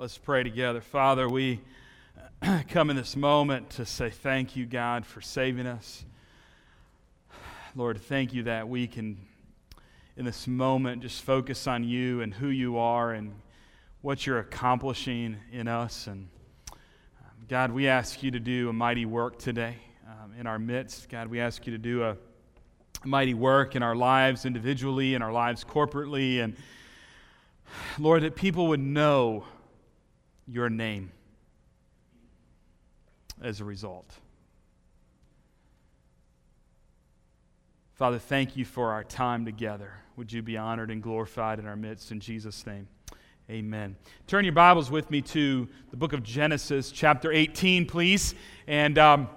Let's pray together. Father, we come in this moment to say thank you, God, for saving us. Lord, thank you that we can, in this moment, just focus on you and who you are and what you're accomplishing in us. And um, God, we ask you to do a mighty work today um, in our midst. God, we ask you to do a mighty work in our lives individually, in our lives corporately. And Lord, that people would know your name as a result. Father, thank you for our time together. Would you be honored and glorified in our midst in Jesus' name? Amen. Turn your Bibles with me to the book of Genesis, chapter 18, please. And um,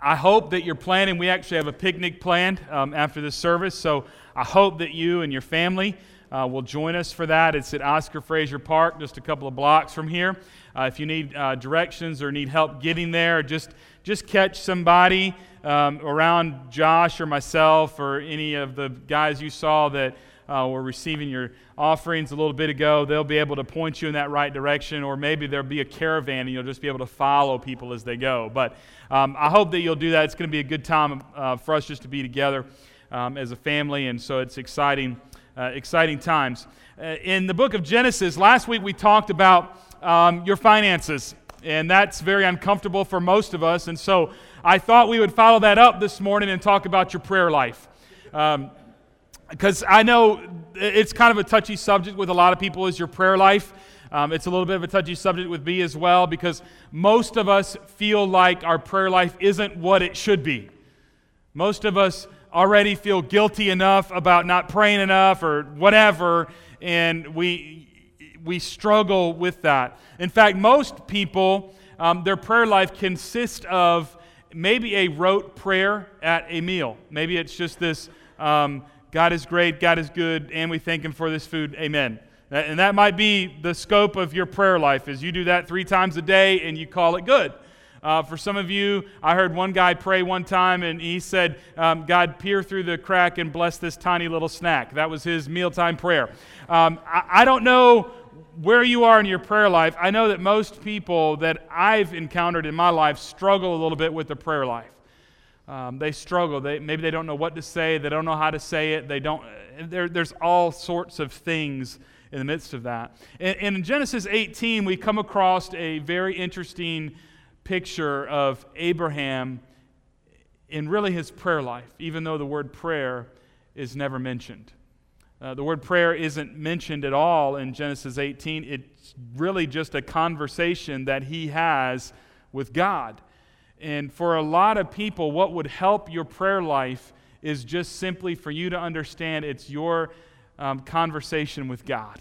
I hope that you're planning. We actually have a picnic planned um, after this service, so I hope that you and your family uh, will join us for that. It's at Oscar Fraser Park, just a couple of blocks from here. Uh, if you need uh, directions or need help getting there, just, just catch somebody um, around Josh or myself or any of the guys you saw that uh, were receiving your offerings a little bit ago. They'll be able to point you in that right direction, or maybe there'll be a caravan and you'll just be able to follow people as they go. But um, I hope that you'll do that. It's going to be a good time uh, for us just to be together um, as a family, and so it's exciting uh, exciting times. Uh, in the book of Genesis, last week we talked about um, your finances, and that's very uncomfortable for most of us. And so I thought we would follow that up this morning and talk about your prayer life. Because um, I know it's kind of a touchy subject with a lot of people, is your prayer life. Um, it's a little bit of a touchy subject with me as well because most of us feel like our prayer life isn't what it should be. Most of us already feel guilty enough about not praying enough or whatever, and we, we struggle with that. In fact, most people, um, their prayer life consists of maybe a rote prayer at a meal. Maybe it's just this um, God is great, God is good, and we thank Him for this food. Amen. And that might be the scope of your prayer life, is you do that three times a day and you call it good. Uh, for some of you, I heard one guy pray one time and he said, um, God, peer through the crack and bless this tiny little snack. That was his mealtime prayer. Um, I, I don't know where you are in your prayer life. I know that most people that I've encountered in my life struggle a little bit with the prayer life. Um, they struggle. They, maybe they don't know what to say. They don't know how to say it. They don't. There, there's all sorts of things in the midst of that. And, and in Genesis 18, we come across a very interesting picture of Abraham in really his prayer life, even though the word prayer is never mentioned. Uh, the word prayer isn't mentioned at all in Genesis 18. It's really just a conversation that he has with God. And for a lot of people, what would help your prayer life is just simply for you to understand it's your um, conversation with God.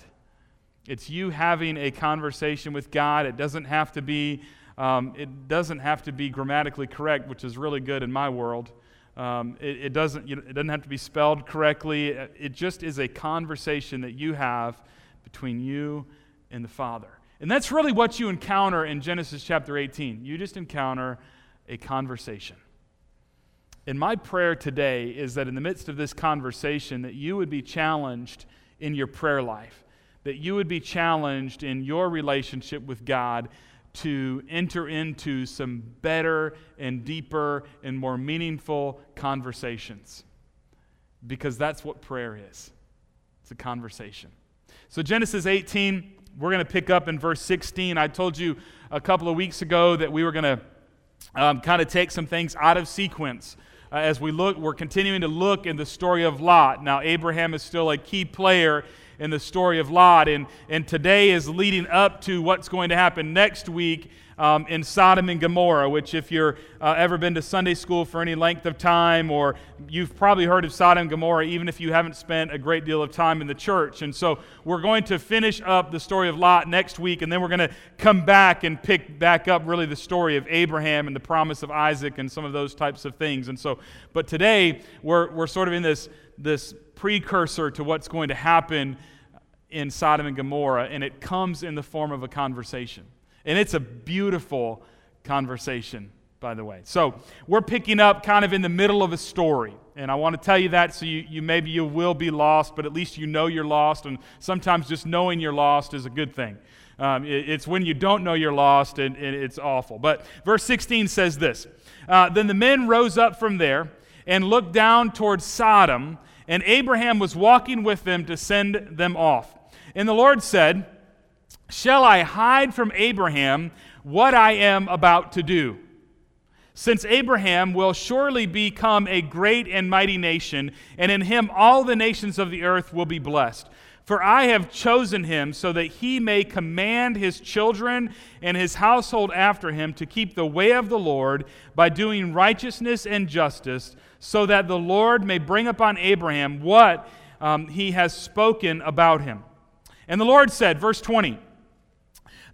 It's you having a conversation with God. It doesn't have to be um, it doesn't have to be grammatically correct, which is really good in my world. Um, it, it, doesn't, you know, it doesn't have to be spelled correctly. It just is a conversation that you have between you and the Father. And that's really what you encounter in Genesis chapter 18. You just encounter a conversation. And my prayer today is that in the midst of this conversation that you would be challenged in your prayer life, that you would be challenged in your relationship with God, to enter into some better and deeper and more meaningful conversations. Because that's what prayer is it's a conversation. So, Genesis 18, we're going to pick up in verse 16. I told you a couple of weeks ago that we were going to um, kind of take some things out of sequence. Uh, as we look, we're continuing to look in the story of Lot. Now, Abraham is still a key player in the story of Lot. And, and today is leading up to what's going to happen next week um, in Sodom and Gomorrah, which, if you've uh, ever been to Sunday school for any length of time, or you've probably heard of Sodom and Gomorrah, even if you haven't spent a great deal of time in the church. And so we're going to finish up the story of Lot next week, and then we're going to come back and pick back up really the story of Abraham and the promise of Isaac and some of those types of things. And so, but today we're, we're sort of in this, this precursor to what's going to happen in Sodom and Gomorrah, and it comes in the form of a conversation. And it's a beautiful conversation, by the way. So we're picking up kind of in the middle of a story. And I want to tell you that so you, you maybe you will be lost, but at least you know you're lost. And sometimes just knowing you're lost is a good thing. Um, it, it's when you don't know you're lost and, and, it's awful. But verse 16 says this uh, Then the men rose up from there and looked down towards Sodom, and Abraham was walking with them to send them off. And the Lord said, Shall I hide from Abraham what I am about to do? Since Abraham will surely become a great and mighty nation, and in him all the nations of the earth will be blessed. For I have chosen him so that he may command his children and his household after him to keep the way of the Lord by doing righteousness and justice, so that the Lord may bring upon Abraham what um, he has spoken about him. And the Lord said, verse 20,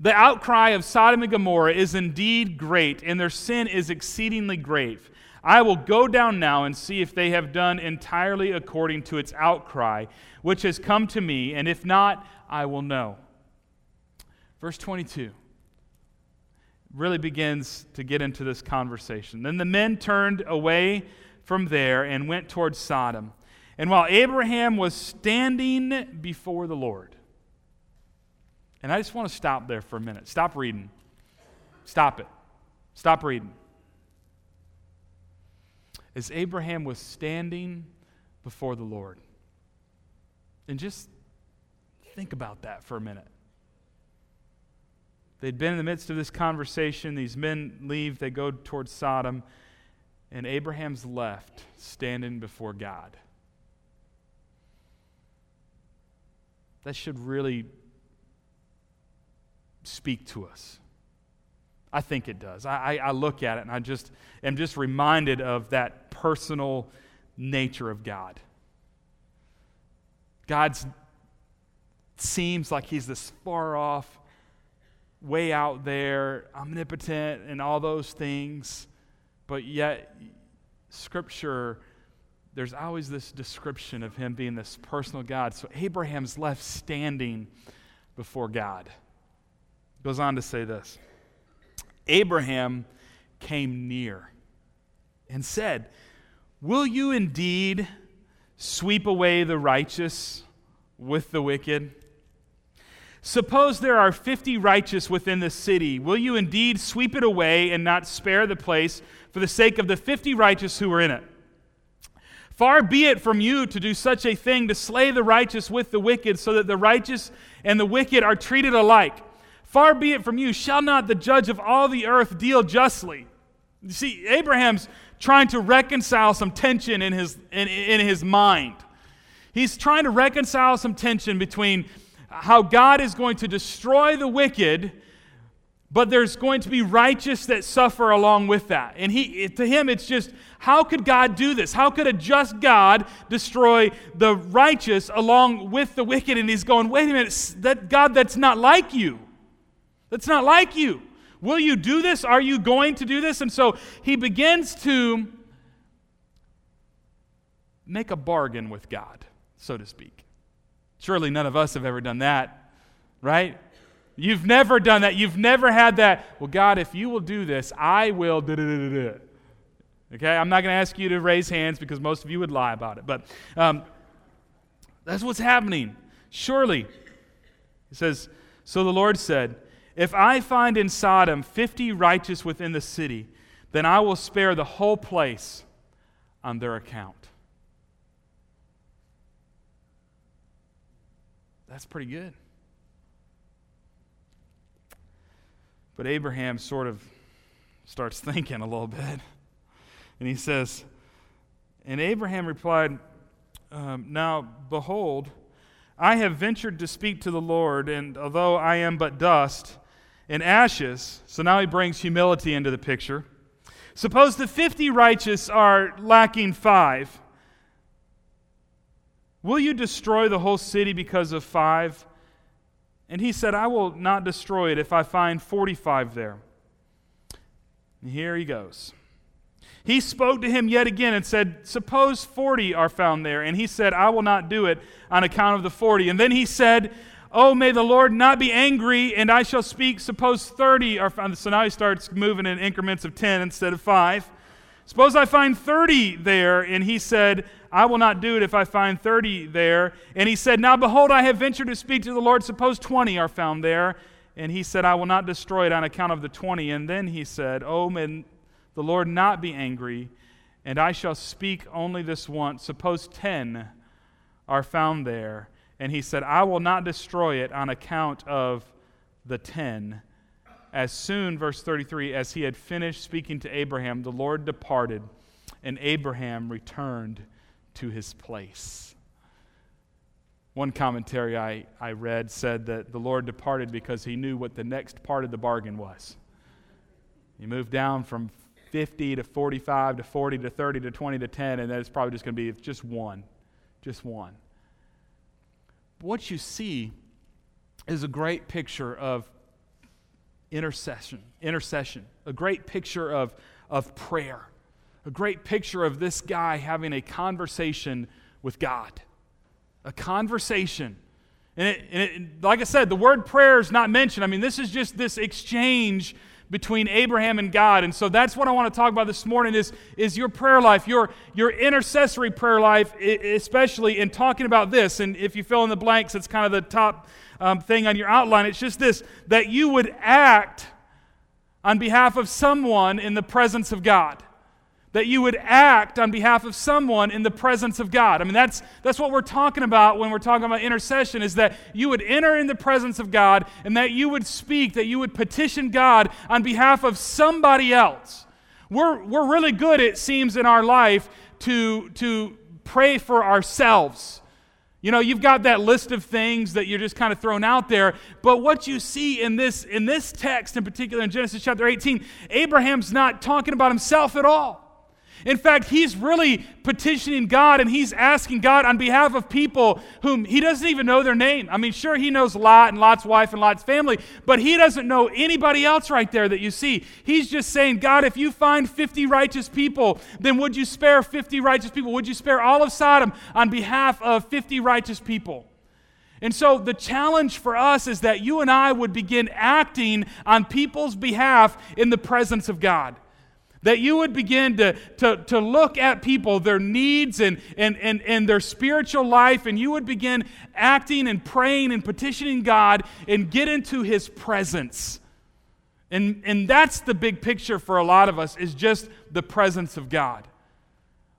The outcry of Sodom and Gomorrah is indeed great, and their sin is exceedingly grave. I will go down now and see if they have done entirely according to its outcry, which has come to me, and if not, I will know. Verse 22 really begins to get into this conversation. Then the men turned away from there and went towards Sodom. And while Abraham was standing before the Lord, and I just want to stop there for a minute. Stop reading. Stop it. Stop reading as Abraham was standing before the Lord. And just think about that for a minute. They'd been in the midst of this conversation. These men leave, they go towards Sodom, and Abraham's left, standing before God. That should really speak to us. I think it does. I, I, look at it and I just am just reminded of that personal nature of God. God seems like he's this far off, way out there, omnipotent, and all those things. But yet, Scripture, there's always this description of him being this personal God. So Abraham's left standing before God. Goes on to say this. Abraham came near and said, Will you indeed sweep away the righteous with the wicked? Suppose there are 50 righteous within the city. Will you indeed sweep it away and not spare the place for the sake of the 50 righteous who were in it? Far be it from you to do such a thing, to slay the righteous with the wicked, so that the righteous and the wicked are treated alike. Far be it from you, shall not the judge of all the earth deal justly? You see, Abraham's trying to reconcile some tension in his, in, in his mind. He's trying to reconcile some tension between how God is going to destroy the wicked, but there's going to be righteous that suffer along with that. And he, to him, it's just, how could God do this? How could a just God destroy the righteous along with the wicked? And he's going, wait a minute, that God, that's not like you. That's not like you. Will you do this? Are you going to do this? And so he begins to make a bargain with God, so to speak. Surely none of us have ever done that, right? You've never done that. You've never had that. Well, God, if you will do this, I will. Okay, I'm not going to ask you to raise hands because most of you would lie about it. But um, that's what's happening. Surely, he says, So the Lord said, if I find in Sodom 50 righteous within the city, then I will spare the whole place on their account. That's pretty good. But Abraham sort of starts thinking a little bit. And he says, And Abraham replied, um, Now, behold, I have ventured to speak to the Lord, and although I am but dust, and ashes. So now he brings humility into the picture. Suppose the 50 righteous are lacking five. Will you destroy the whole city because of five? And he said, I will not destroy it if I find 45 there. And here he goes. He spoke to him yet again and said, Suppose 40 are found there. And he said, I will not do it on account of the 40. And then he said, Oh, may the Lord not be angry, and I shall speak, suppose 30 are found. So now he starts moving in increments of 10 instead of 5. Suppose I find 30 there, and he said, I will not do it if I find 30 there. And he said, Now behold, I have ventured to speak to the Lord. Suppose 20 are found there. And he said, I will not destroy it on account of the 20. And then he said, Oh, may the Lord not be angry, and I shall speak only this once. Suppose 10 are found there. And he said, I will not destroy it on account of the 10. As soon, verse 33, as he had finished speaking to Abraham, the Lord departed, and Abraham returned to his place. One commentary I, I read said that the Lord departed because he knew what the next part of the bargain was. He moved down from 50 to 45 to 40 to 30 to 20 to 10, and then it's probably just going to be just one. Just one. what you see is a great picture of intercession, intercession, a great picture of, of prayer a great picture of this guy having a conversation with God. A conversation. And, it, and it, like I said, the word prayer is not mentioned. I mean, this is just this exchange between Abraham and God. And so that's what I want to talk about this morning is, is your prayer life, your, your intercessory prayer life, especially in talking about this. And if you fill in the blanks, it's kind of the top um, thing on your outline. It's just this that you would act on behalf of someone in the presence of God that you would act on behalf of someone in the presence of God. I mean, that's, that's what we're talking about when we're talking about intercession, is that you would enter in the presence of God and that you would speak, that you would petition God on behalf of somebody else. We're, we're really good, it seems, in our life to, to pray for ourselves. You know, you've got that list of things that you're just kind of throwing out there, but what you see in this in this text in particular in Genesis chapter 18, Abraham's not talking about himself at all. In fact, he's really petitioning God and he's asking God on behalf of people whom he doesn't even know their name. I mean, sure, he knows Lot and Lot's wife and Lot's family, but he doesn't know anybody else right there that you see. He's just saying, God, if you find 50 righteous people, then would you spare 50 righteous people? Would you spare all of Sodom on behalf of 50 righteous people? And so the challenge for us is that you and I would begin acting on people's behalf in the presence of God. That you would begin to, to, to look at people, their needs and, and, and, and their spiritual life, and you would begin acting and praying and petitioning God and get into His presence. And, and that's the big picture for a lot of us is just the presence of God.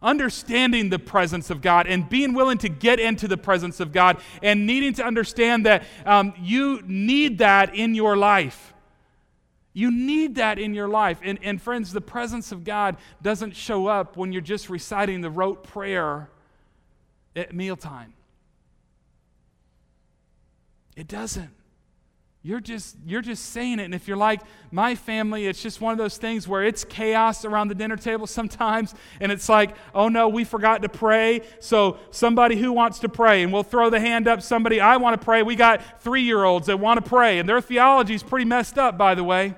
Understanding the presence of God and being willing to get into the presence of God and needing to understand that um, you need that in your life. You need that in your life. And, and friends, the presence of God doesn't show up when you're just reciting the rote prayer at mealtime. It doesn't. You're just, you're just saying it. And if you're like my family, it's just one of those things where it's chaos around the dinner table sometimes. And it's like, oh no, we forgot to pray. So somebody who wants to pray, and we'll throw the hand up. Somebody, I want to pray. We got three year olds that want to pray. And their theology is pretty messed up, by the way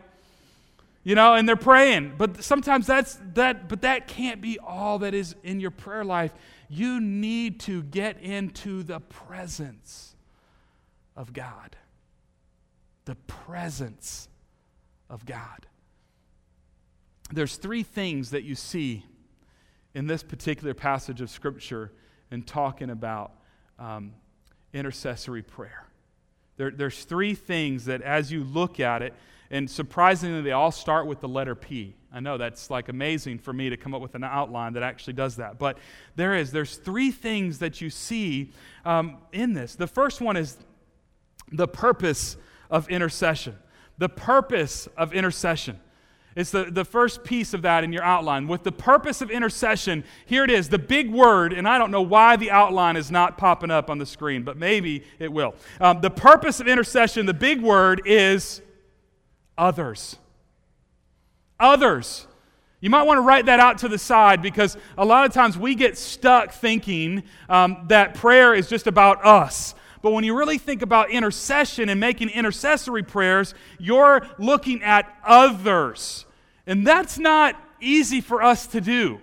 you know and they're praying. But sometimes that's that but that can't be all that is in your prayer life. You need to get into the presence of god. The presence of god. There's three things that you see in this particular passage of scripture in talking about um, intercessory prayer. There, there's three things that as you look at it and surprisingly, they all start with the letter P. I know that's like amazing for me to come up with an outline that actually does that. But there is, there's three things that you see um, in this. The first one is the purpose of intercession. The purpose of intercession. It's the, the first piece of that in your outline. With the purpose of intercession, here it is, the big word, and I don't know why the outline is not popping up on the screen, but maybe it will. Um, the purpose of intercession, the big word is others. Others. You might want to write that out to the side because a lot of times we get stuck thinking um, that prayer is just about us. But when you really think about intercession and making intercessory prayers, you're looking at others. And that's not easy for us to do.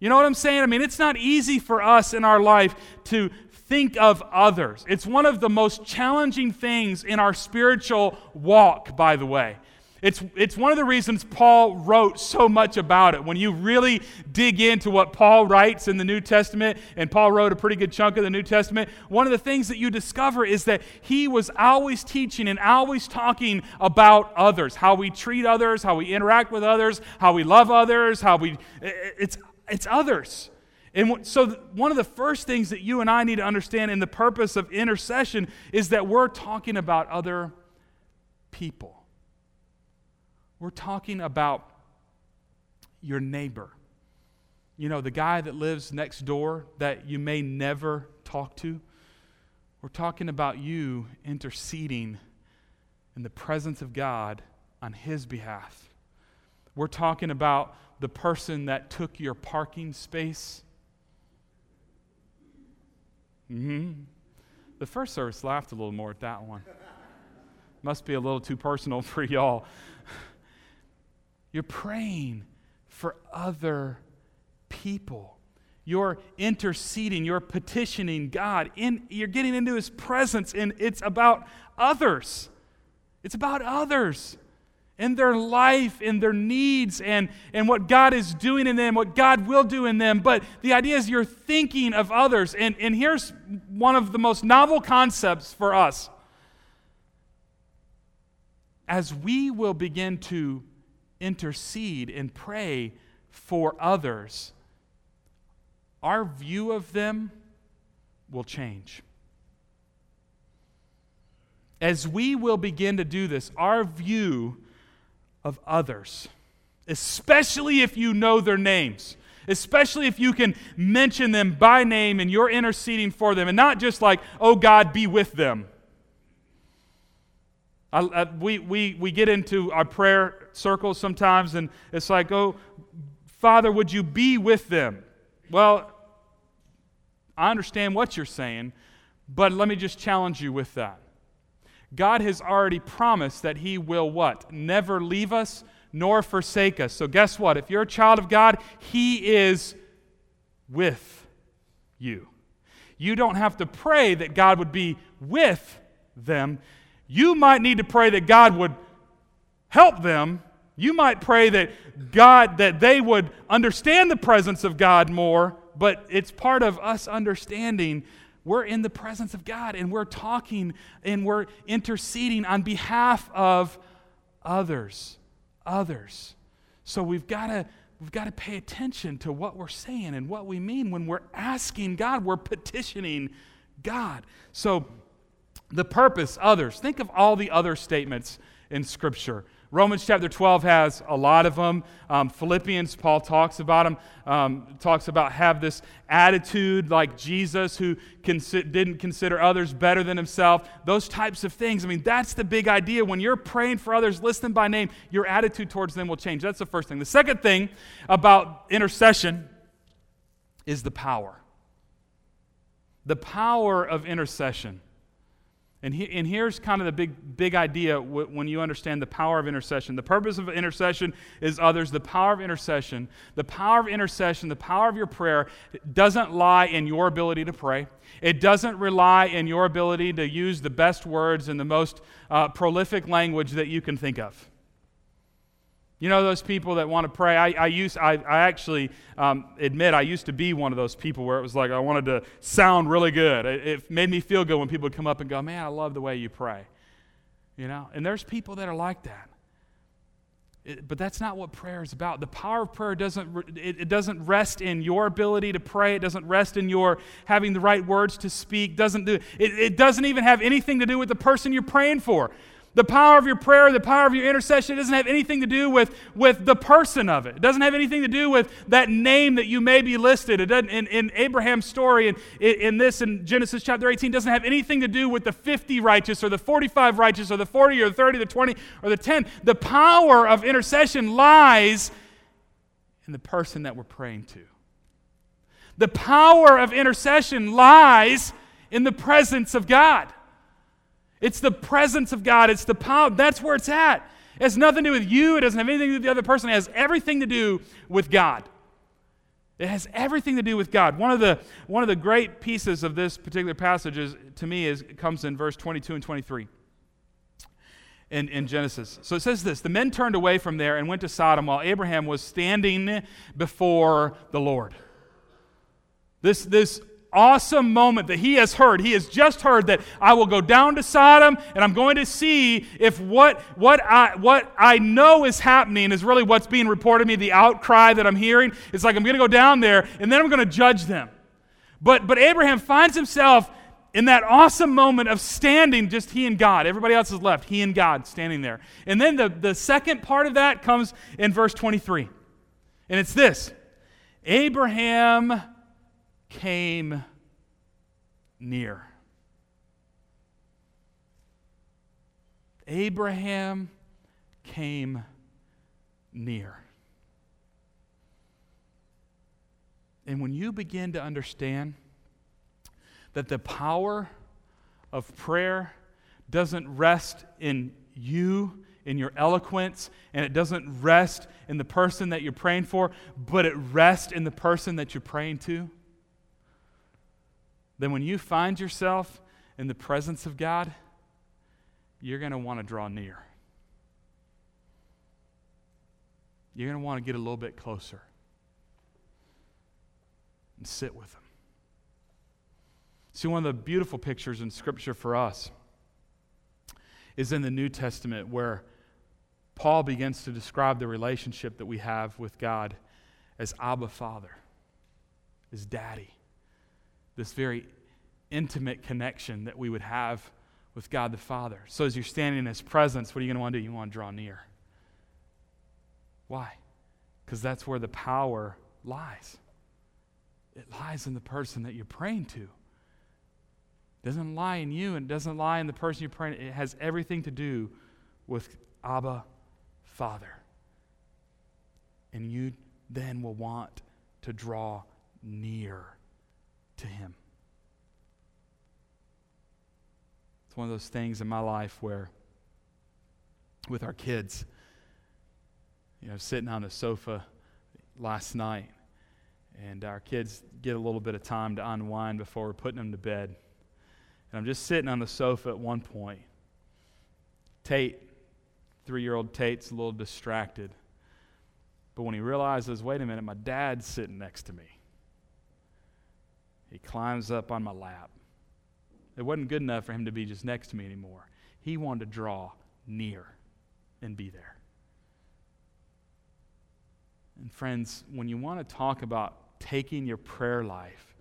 You know what I'm saying? I mean, it's not easy for us in our life to think of others. It's one of the most challenging things in our spiritual walk, by the way. It's, it's one of the reasons Paul wrote so much about it. When you really dig into what Paul writes in the New Testament, and Paul wrote a pretty good chunk of the New Testament, one of the things that you discover is that he was always teaching and always talking about others, how we treat others, how we interact with others, how we love others, how we. It's, it's others. And so, one of the first things that you and I need to understand in the purpose of intercession is that we're talking about other people. We're talking about your neighbor. You know, the guy that lives next door that you may never talk to. We're talking about you interceding in the presence of God on his behalf. We're talking about the person that took your parking space. Mm-hmm. The first service laughed a little more at that one. Must be a little too personal for y'all. You're praying for other people. You're interceding, you're petitioning God. In, you're getting into His presence, and it's about others. It's about others and their life and their needs and, and what God is doing in them, what God will do in them. But the idea is you're thinking of others. And, and here's one of the most novel concepts for us. As we will begin to intercede and pray for others, our view of them will change. As we will begin to do this, our view of others, especially if you know their names, especially if you can mention them by name and you're interceding for them, and not just like, oh God, be with them. I, I, we, we, we get into our prayer circles sometimes, and it's like, oh, Father, would you be with them? Well, I understand what you're saying, but let me just challenge you with that. God has already promised that He will what? Never leave us nor forsake us. So, guess what? If you're a child of God, He is with you. You don't have to pray that God would be with them. You might need to pray that God would help them. You might pray that God that they would understand the presence of God more, but it's part of us understanding we're in the presence of God and we're talking and we're interceding on behalf of others. Others. So we've got to we've got to pay attention to what we're saying and what we mean when we're asking God, we're petitioning God. So the purpose, others. Think of all the other statements in Scripture. Romans chapter 12 has a lot of them. Um, Philippians, Paul talks about them, um, talks about have this attitude like Jesus who consi- didn't consider others better than himself. Those types of things. I mean, that's the big idea. When you're praying for others, list them by name, your attitude towards them will change. That's the first thing. The second thing about intercession is the power. The power of intercession. And, he, and here's kind of the big, big idea w- when you understand the power of intercession. The purpose of intercession is others. The power of intercession, the power of intercession, the power of your prayer doesn't lie in your ability to pray. It doesn't rely in your ability to use the best words and the most uh, prolific language that you can think of. You know those people that want to pray? I, I, used, I, I actually um, admit I used to be one of those people where it was like I wanted to sound really good. It, it, made me feel good when people would come up and go, man, I love the way you pray. You know? And there's people that are like that. It, but that's not what prayer is about. The power of prayer doesn't, it, it doesn't rest in your ability to pray. It doesn't rest in your having the right words to speak. Doesn't do, it, it doesn't even have anything to do with the person you're praying for. The power of your prayer, the power of your intercession it doesn't have anything to do with, with the person of it. It doesn't have anything to do with that name that you may be listed. It doesn't, in, in Abraham's story, and in, in this, in Genesis chapter 18, doesn't have anything to do with the 50 righteous or the 45 righteous or the 40 or the 30, the 20 or the 10. The power of intercession lies in the person that we're praying to. The power of intercession lies in the presence of God. It's the presence of God, it's the power. That's where it's at. It has nothing to do with you, it doesn't have anything to do with the other person, it has everything to do with God. It has everything to do with God. One of the, one of the great pieces of this particular passage is, to me is, comes in verse 22 and 23 in, in Genesis. So it says this The men turned away from there and went to Sodom while Abraham was standing before the Lord. This, this awesome moment that he has heard. He has just heard that I will go down to Sodom and I'm going to see if what, what, I, what I know is happening is really what's being reported to me, the outcry that I'm hearing. It's like I'm going to go down there and then I'm going to judge them. But, but Abraham finds himself in that awesome moment of standing, just he and God. Everybody else is left, he and God standing there. And then the, the second part of that comes in verse 23. And it's this Abraham came near. Abraham came near. And when you begin to understand that the power of prayer doesn't rest in you, in your eloquence, and it doesn't rest in the person that you're praying for, but it rests in the person that you're praying to, then when you find yourself in the presence of God, you're going to want to draw near. You're going to want to get a little bit closer and sit with Him. See, one of the beautiful pictures in Scripture for us is in the New Testament where Paul begins to describe the relationship that we have with God as Abba Father, as Daddy. This very intimate connection that we would have with God the Father. So as you're standing in His presence, what are you going to want to do? You want to draw near. Why? Because that's where the power lies. It lies in the person that you're praying to. It doesn't lie in you and it doesn't lie in the person you're praying. It has everything to do with Abba, Father. And you then will want to draw near to Him. It's one of those things in my life where, with our kids, you know, sitting on the sofa last night, and our kids get a little bit of time to unwind before we're putting them to bed. And I'm just sitting on the sofa at one point. Tate, three year old Tate's a little distracted. But when he realizes, wait a minute, my dad's sitting next to me, he climbs up on my lap. It wasn't good enough for him to be just next to me anymore. He wanted to draw near and be there. And friends, when you want to talk about taking your prayer life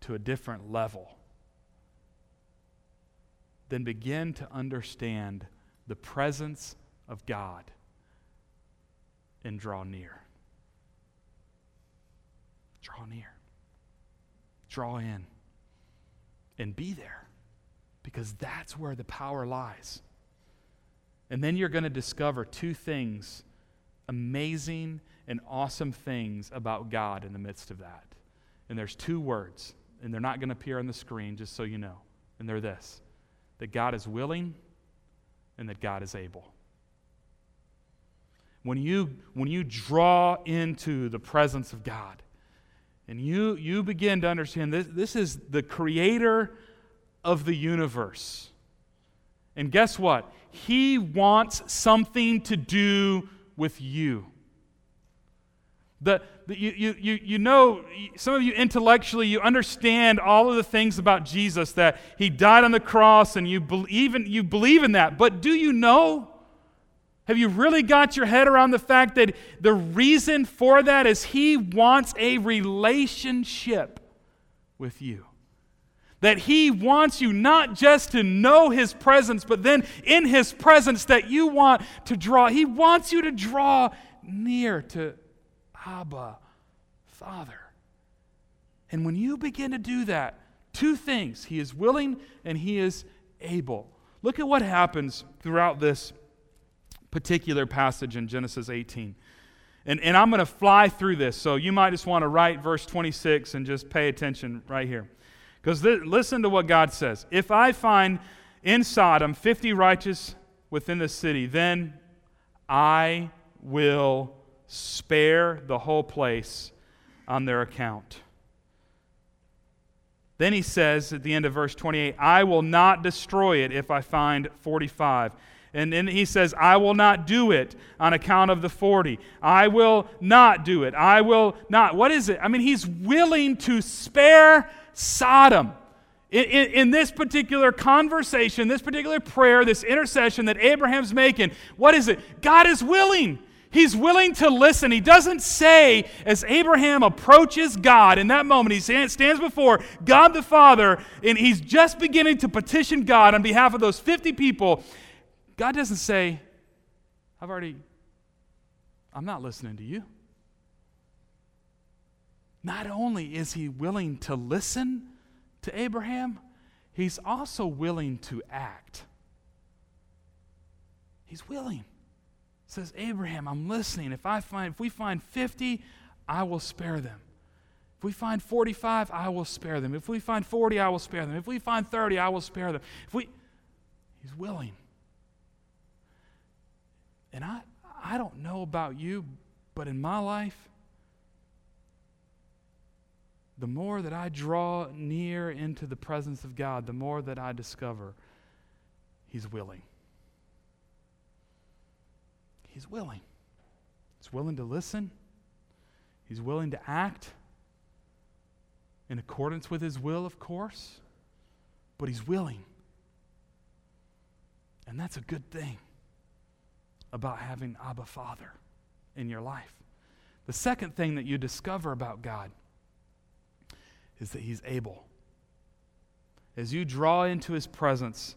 to a different level, then begin to understand the presence of God and draw near. Draw near. Draw in. And be there because that's where the power lies. And then you're going to discover two things amazing and awesome things about God in the midst of that. And there's two words, and they're not going to appear on the screen, just so you know. And they're this that God is willing and that God is able. When you, when you draw into the presence of God and you, you begin to understand this, this is the creator of the universe. And guess what? He wants something to do with you. The, the, you, you, you know, some of you intellectually, you understand all of the things about Jesus that he died on the cross and you believe in, you believe in that. But do you know? Have you really got your head around the fact that the reason for that is he wants a relationship with you? That he wants you not just to know his presence, but then in his presence that you want to draw. He wants you to draw near to Abba, Father. And when you begin to do that, two things He is willing and He is able. Look at what happens throughout this particular passage in Genesis 18. And, and I'm going to fly through this, so you might just want to write verse 26 and just pay attention right here. Because th- listen to what God says. If I find in Sodom 50 righteous within the city, then I will spare the whole place on their account. Then he says at the end of verse 28, I will not destroy it if I find 45. And then he says, I will not do it on account of the 40. I will not do it. I will not. What is it? I mean, he's willing to spare Sodom. In, in, in, this particular conversation, this particular prayer, this intercession that Abraham's making, what is it? God is willing. He's willing to listen. He doesn't say, as Abraham approaches God in that moment, he stands before God the Father, and he's just beginning to petition God on behalf of those 50 people. God doesn't say, I've already, I'm not listening to you. Not only is he willing to listen to Abraham, he's also willing to act. He's willing says, Abraham, I'm listening. If I find if we find 50, I will spare them. If we find 45, I will spare them. If we find 40, I will spare them. If we find 30, I will spare them. If we He's willing. And I I don't know about you, but in my life, the more that I draw near into the presence of God, the more that I discover He's willing. He's willing. He's willing to listen. He's willing to act in accordance with His will, of course, but He's willing. And that's a good thing about having Abba Father in your life. The second thing that you discover about God is that He's able. As you draw into His presence,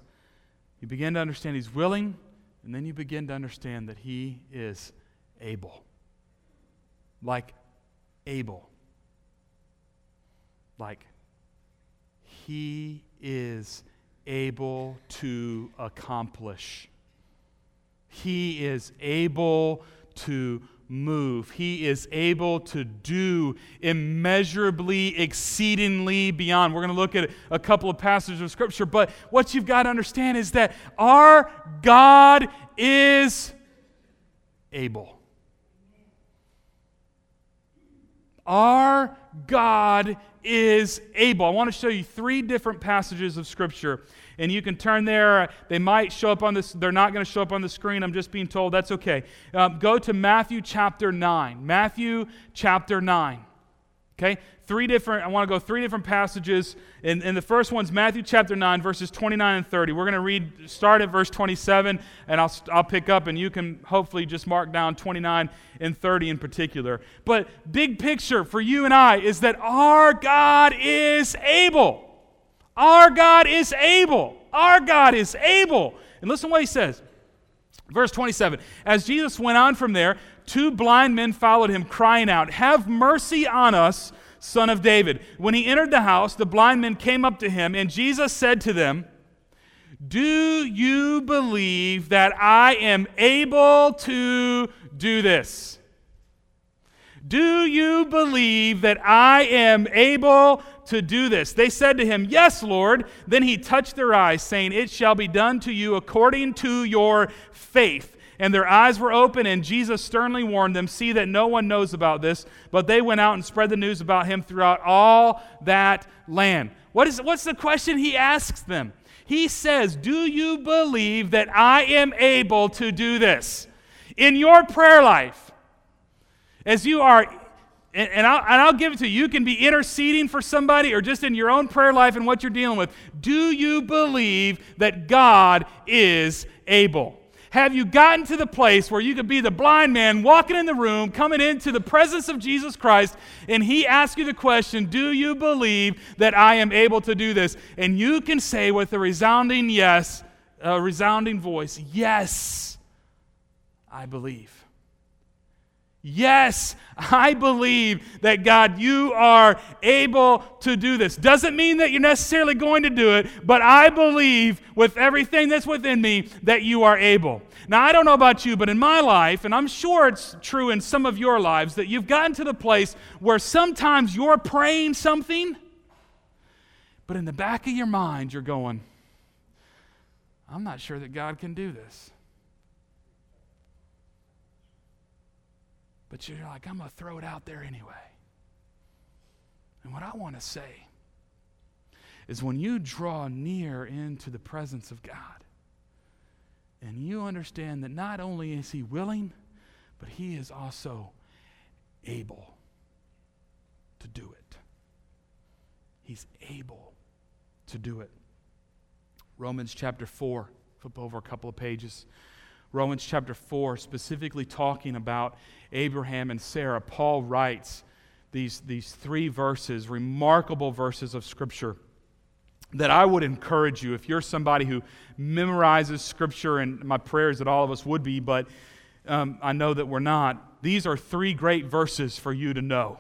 you begin to understand He's willing, and then you begin to understand that He is able. Like able. Like He is able to accomplish. He is able to move. He is able to do immeasurably, exceedingly beyond. We're going to look at a couple of passages of Scripture, but what you've got to understand is that our God is able. Our God is able. I want to show you three different passages of Scripture and you can turn there. They might show up on this, they're not going to show up on the screen. I'm just being told that's okay. Um, go to Matthew chapter 9. Matthew chapter 9. Okay? Three different, I want to go three different passages. And, and the first one's Matthew chapter 9, verses 29 and 30. We're going to read, start at verse 27, and I'll, I'll pick up, and you can hopefully just mark down 29 and 30 in particular. But big picture for you and I is that our God is able. Our God is able. Our God is able. And listen what he says. Verse 27 As Jesus went on from there, two blind men followed him, crying out, Have mercy on us, son of David. When he entered the house, the blind men came up to him, and Jesus said to them, Do you believe that I am able to do this? Do you believe that I am able to do this? They said to him, Yes, Lord. Then he touched their eyes, saying, It shall be done to you according to your faith. And their eyes were open, and Jesus sternly warned them, See that no one knows about this. But they went out and spread the news about him throughout all that land. What is, what's the question he asks them? He says, Do you believe that I am able to do this? In your prayer life, as you are and, and, I'll, and I'll give it to you. You can be interceding for somebody or just in your own prayer life and what you're dealing with. Do you believe that God is able? Have you gotten to the place where you could be the blind man walking in the room, coming into the presence of Jesus Christ, and he asks you the question, Do you believe that I am able to do this? And you can say with a resounding yes, a resounding voice, Yes, I believe. Yes, I believe that God, you are able to do this. Doesn't mean that you're necessarily going to do it, but I believe with everything that's within me that you are able. Now, I don't know about you, but in my life, and I'm sure it's true in some of your lives, that you've gotten to the place where sometimes you're praying something, but in the back of your mind, you're going, I'm not sure that God can do this. But you're like, I'm going to throw it out there anyway. And what I want to say is when you draw near into the presence of God and you understand that not only is He willing, but He is also able to do it. He's able to do it. Romans chapter 4, flip over a couple of pages. Romans chapter 4, specifically talking about Abraham and Sarah, Paul writes these, these three verses, remarkable verses of Scripture, that I would encourage you, if you're somebody who memorizes Scripture, and my prayer is that all of us would be, but um, I know that we're not, these are three great verses for you to know.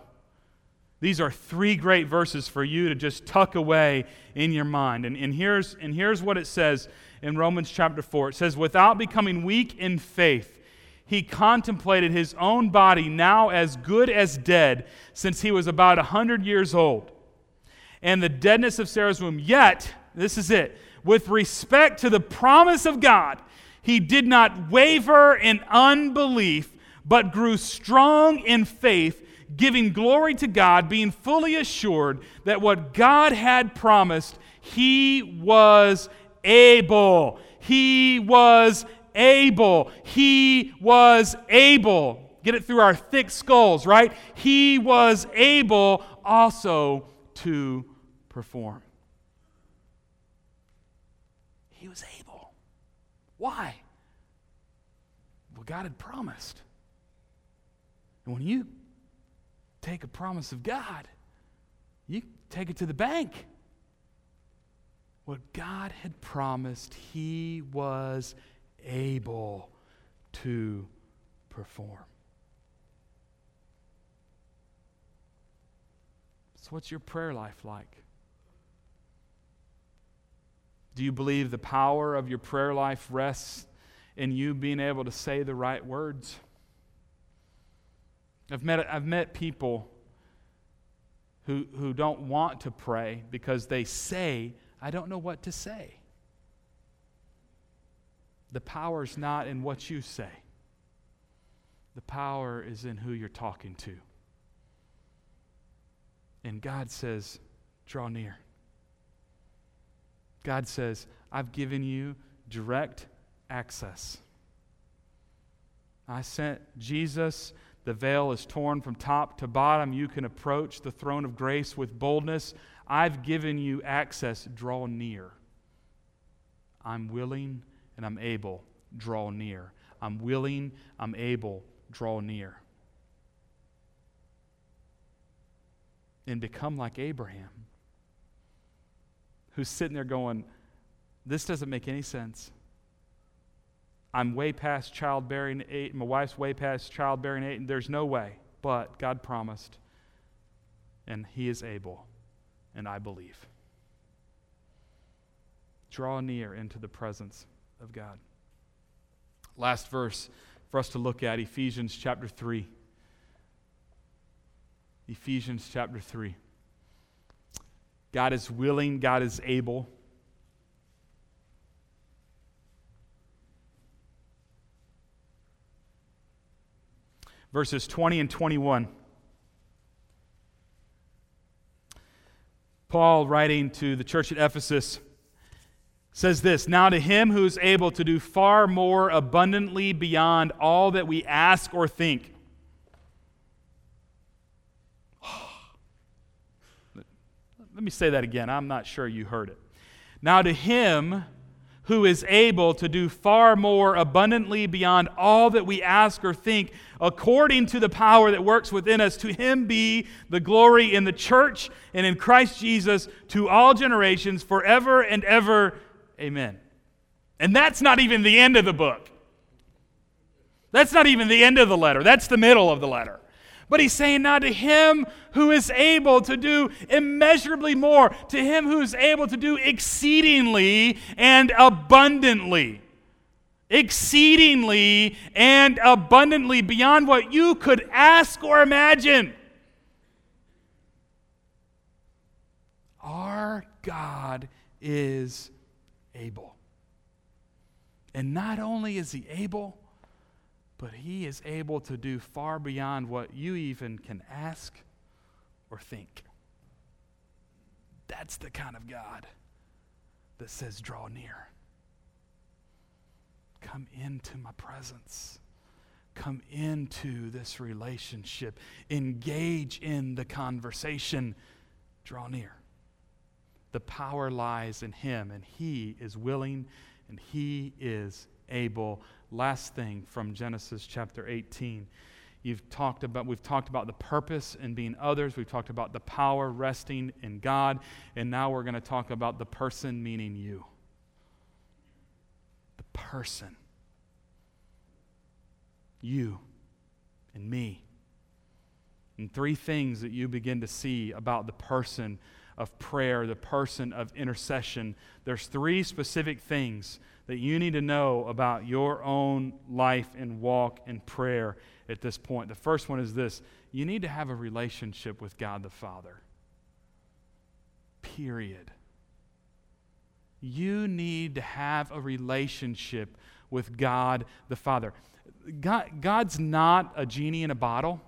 These are three great verses for you to just tuck away in your mind. And, and, here's, and here's what it says in Romans chapter 4 it says, Without becoming weak in faith, he contemplated his own body now as good as dead since he was about a 100 years old. And the deadness of Sarah's womb. Yet, this is it, with respect to the promise of God, he did not waver in unbelief, but grew strong in faith giving glory to God, being fully assured that what God had promised, he was able. He was able. He was able. Get it through our thick skulls, right? He was able also to perform. He was able. Why? Well, God had promised. And when you take a promise of God, you take it to the bank. What God had promised, He was able to perform. So, what's your prayer life like? Do you believe the power of your prayer life rests in you being able to say the right words? I've met, I've met people who, who don't want to pray because they say, I don't know what to say. The power is not in what you say, the power is in who you're talking to. And God says, draw near. God says, I've given you direct access. I sent Jesus the veil is torn from top to bottom. You can approach the throne of grace with boldness. I've given you access. Draw near. I'm willing and I'm able. Draw near. I'm willing, I'm able. Draw near. And become like Abraham, who's sitting there going, This doesn't make any sense. I'm way past childbearing age. My wife's way past childbearing age. And there's no way. But God promised, and He is able, and I believe. Draw near into the presence of God. Last verse for us to look at Ephesians chapter 3. Ephesians chapter 3. God is willing, God is able. verses 20 and 21. Paul, writing to the church at Ephesus, says this Now to him who is able to do far more abundantly beyond all that we ask or think. Let me say that again. I'm not sure you heard it. Now to him who is able to do far more abundantly beyond all that we ask or think, according to the power that works within us. To him be the glory in the church and in Christ Jesus to all generations, forever and ever. Amen. And that's not even the end of the book. That's not even the end of the letter, that's the middle of the letter. But he's saying now to him who is able to do immeasurably more, to him who is able to do exceedingly and abundantly. Exceedingly and abundantly beyond what you could ask or imagine. Our God is able. And not only is he able, but He is able to do far beyond what you even can ask or think. That's the kind of God that says, Draw near. Come into my presence. Come into this relationship. Engage in the conversation. Draw near. The power lies in Him, and He is willing and He is able. Last thing from Genesis chapter 18. You've talked about, we've talked about the purpose in being others. We've talked about the power resting in God. And now we're going to talk about the person, meaning you. The person. You and me. And three things that you begin to see about the person of prayer, the person of intercession. There's three specific things that you need to know about your own life and walk in prayer at this point. The first one is this you need to have a relationship with God the Father. Period. You need to have a relationship with God the Father. God, God's not a genie in a bottle.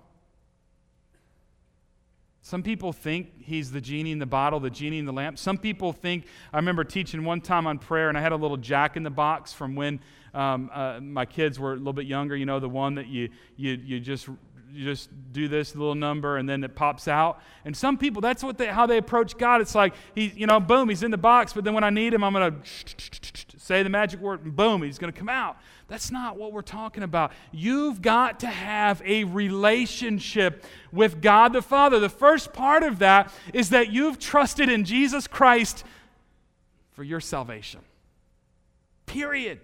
Some people think he's the genie in the bottle, the genie in the lamp. Some people think, I remember teaching one time on prayer, and I had a little jack in the box from when um, uh, my kids were a little bit younger, you know, the one that you, you, you just you just do this little number and then it pops out. And some people, that's what they, how they approach God. It's like, he, you know, boom, he's in the box, but then when I need him, I'm going to say the magic word and boom, he's going to come out. That's not what we're talking about. You've got to have a relationship with God the Father. The first part of that is that you've trusted in Jesus Christ for your salvation. Period.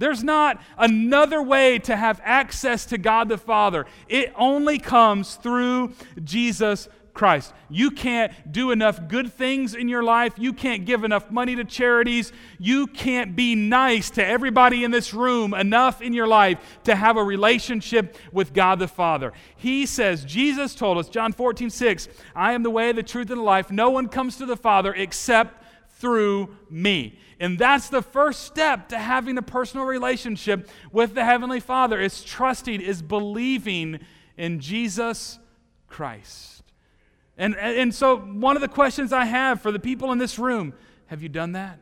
There's not another way to have access to God the Father. It only comes through Jesus Christ. You can't do enough good things in your life. You can't give enough money to charities. You can't be nice to everybody in this room enough in your life to have a relationship with God the Father. He says, Jesus told us, John 14, 6, I am the way, the truth, and the life. No one comes to the Father except through me. And that's the first step to having a personal relationship with the Heavenly Father is trusting, is believing in Jesus Christ. And, and so, one of the questions I have for the people in this room have you done that?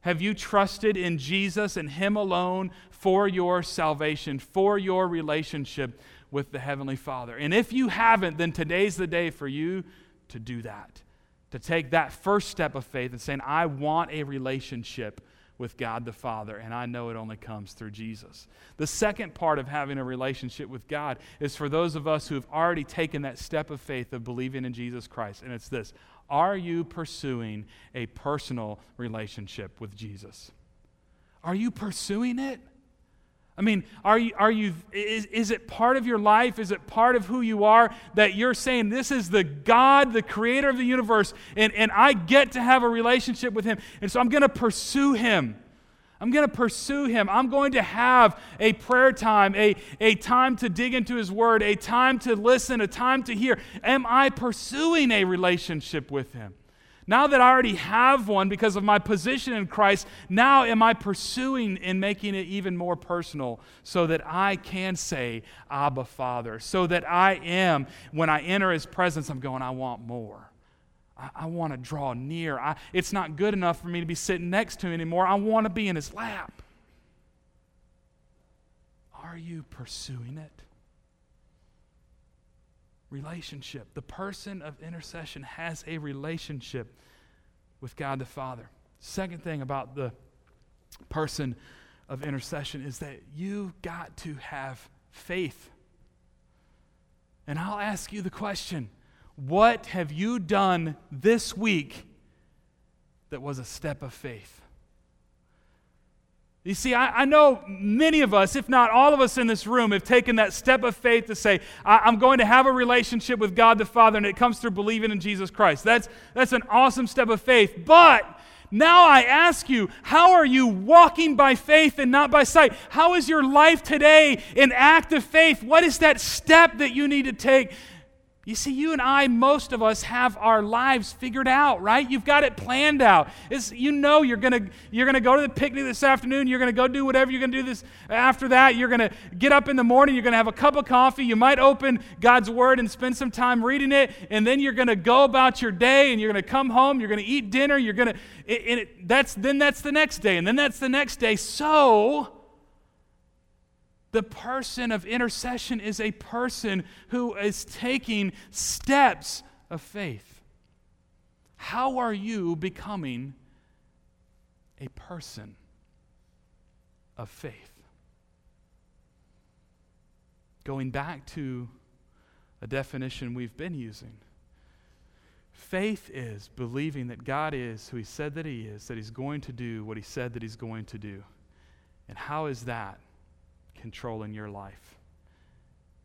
Have you trusted in Jesus and Him alone for your salvation, for your relationship with the Heavenly Father? And if you haven't, then today's the day for you to do that to take that first step of faith and saying, I want a relationship with God the Father, and I know it only comes through Jesus. The second part of having a relationship with God is for those of us who have already taken that step of faith of believing in Jesus Christ, and it's this Are you pursuing a personal relationship with Jesus? Are you pursuing it? I mean, are you, are you, is, is it part of your life? Is it part of who you are that you're saying, This is the God, the creator of the universe, and, and I get to have a relationship with Him, and so I'm going to pursue Him. I'm going to pursue Him. I'm going to have a prayer time, a, a time to dig into His Word, a time to listen, a time to hear. Am I pursuing a relationship with Him? Now that I already have one because of my position in Christ, now am I pursuing and making it even more personal so that I can say, Abba, Father, so that I am, when I enter His presence, I'm going, I want more. I, I want to draw near. I, it's not good enough for me to be sitting next to Him anymore. I want to be in His lap. Are you pursuing it? Relationship. The person of intercession has a relationship with God the Father. Second thing about the person of intercession is that you've got to have faith. And I'll ask you the question what have you done this week that was a step of faith? You see, I, I, know many of us, if not all of us in this room, have taken that step of faith to say, I, am going to have a relationship with God the Father, and it comes through believing in Jesus Christ. That's, that's an awesome step of faith. But now I ask you, how are you walking by faith and not by sight? How is your life today an act of faith? What is that step that you need to take You see, you and I, most of us, have our lives figured out, right? You've got it planned out. It's, you know you're going you're gonna go to the picnic this afternoon. You're going to go do whatever you're going to do this after that. You're going to get up in the morning. You're going to have a cup of coffee. You might open God's Word and spend some time reading it. And then you're going to go about your day and you're going to come home. You're going to eat dinner. You're to, and that's, then that's the next day. And then that's the next day. So, the person of intercession is a person who is taking steps of faith. How are you becoming a person of faith? Going back to a definition we've been using. Faith is believing that God is who He said that He is, that He's going to do what He said that He's going to do. And how is that? Control in your life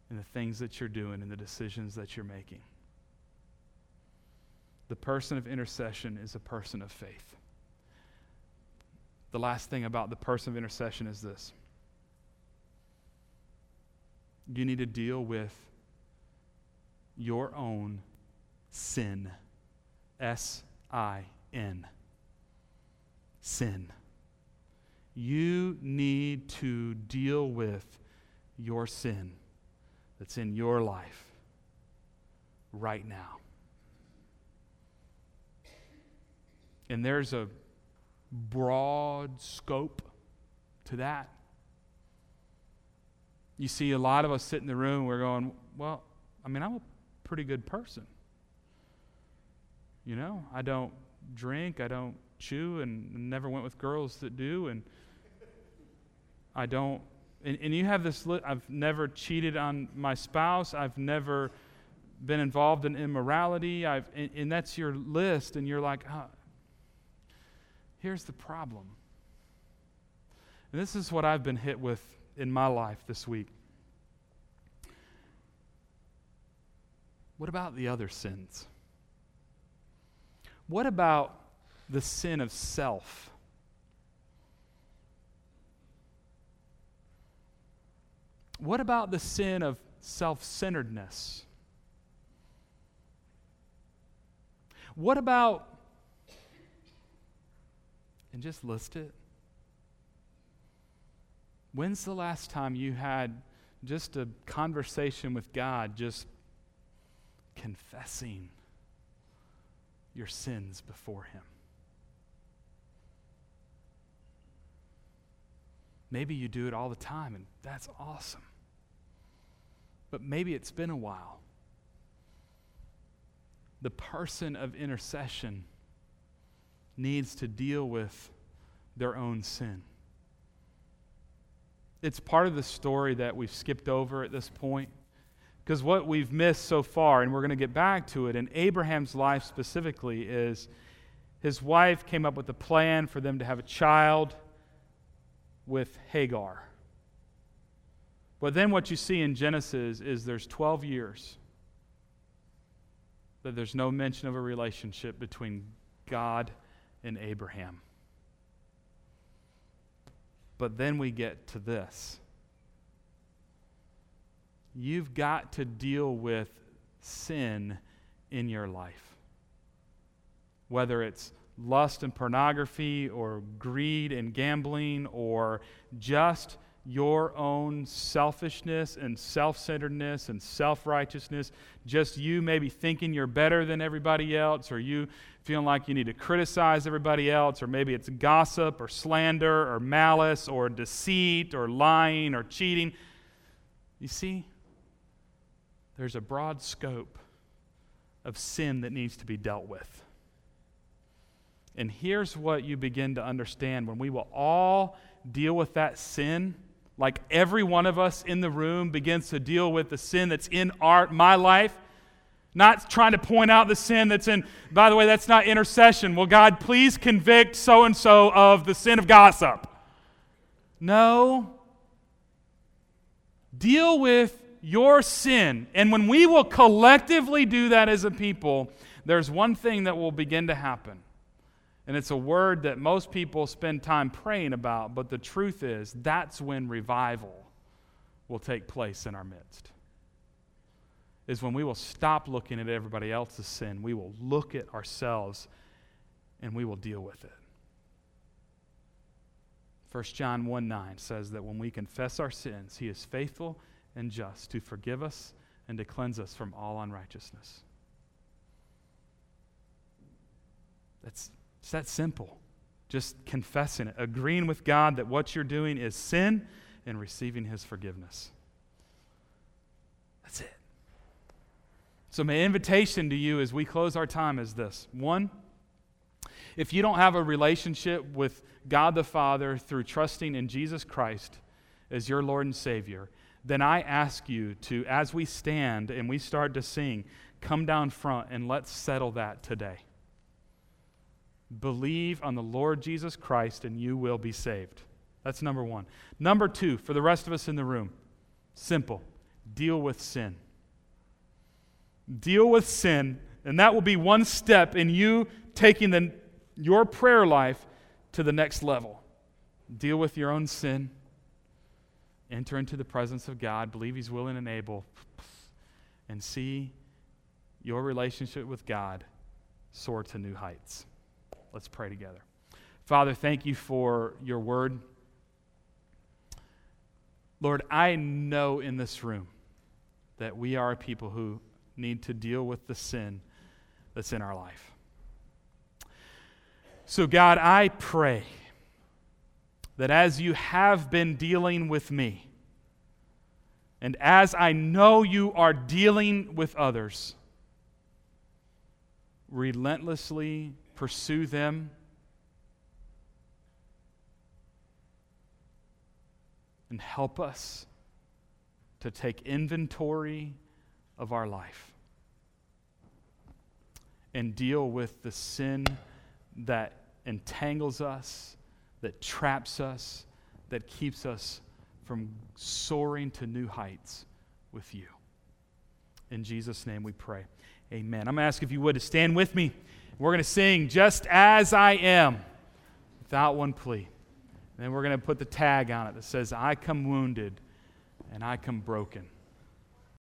and the things that you're doing and the decisions that you're making. The person of intercession is a person of faith. The last thing about the person of intercession is this you need to deal with your own sin. S I N. Sin. You need to deal with your sin that's in your life right now. And there's a broad scope to that. You see, a lot of us sit in the room, we're going, Well, I mean, I'm a pretty good person. You know, I don't drink, I don't chew, and never went with girls that do, and I don't, and, and you have this, li- I've never cheated on my spouse, I've never been involved in immorality, I've, and, and that's your list, and you're like, oh, here's the problem. And this is what I've been hit with in my life this week. What about the other sins? What about the sin of self? What about the sin of self centeredness? What about, and just list it. When's the last time you had just a conversation with God, just confessing your sins before Him? Maybe you do it all the time, and that's awesome but maybe it's been a while. The person of intercession needs to deal with their own sin. It's part of the story that we've skipped over at this point. Because what we've missed so far, and we're going to get back to it, in Abraham's life specifically, is his wife came up with a plan for them to have a child with Hagar. But then what you see in Genesis is there's 12 years that there's no mention of a relationship between God and Abraham. But then we get to this. You've got to deal with sin in your life. Whether it's lust and pornography, or greed and gambling, or just your own selfishness and self centeredness and self righteousness, just you maybe thinking you're better than everybody else, or you feeling like you need to criticize everybody else, or maybe it's gossip or slander or malice or deceit or lying or cheating. You see, there's a broad scope of sin that needs to be dealt with. And here's what you begin to understand when we will all deal with that sin like every one of us in the room begins to deal with the sin that's in our, my life, not trying to point out the sin that's in, by the way, that's not intercession. Will God please convict so and so of the sin of gossip? No. Deal with your sin. And when we will collectively do that as a people, there's one thing that will begin to happen. And it's a word that most people spend time praying about, but the truth is, that's when revival will take place in our midst. is when we will stop looking at everybody else's sin. We will look at ourselves and we will deal with it. 1 John 1 9 says that when we confess our sins, he is faithful and just to forgive us and to cleanse us from all unrighteousness. That's, it's that simple. Just confessing it, agreeing with God that what you're doing is sin and receiving his forgiveness. That's it. So, my invitation to you as we close our time is this one, if you don't have a relationship with God the Father through trusting in Jesus Christ as your Lord and Savior, then I ask you to, as we stand and we start to sing, come down front and let's settle that today. Believe on the Lord Jesus Christ and you will be saved. That's number one. Number two, for the rest of us in the room, simple deal with sin. Deal with sin, and that will be one step in you taking the, your prayer life to the next level. Deal with your own sin, enter into the presence of God, believe He's willing and able, and see your relationship with God soar to new heights. Let's pray together. Father, thank you for your word. Lord, I know in this room that we are a people who need to deal with the sin that's in our life. So, God, I pray that as you have been dealing with me, and as I know you are dealing with others, relentlessly pursue them and help us to take inventory of our life and deal with the sin that entangles us, that traps us, that keeps us from soaring to new heights with you. In Jesus' name we pray. Amen. I'm going to ask if you would to stand with me. We're going to sing Just As I Am without one plea. And then we're going to put the tag on it that says, I come wounded and I come broken.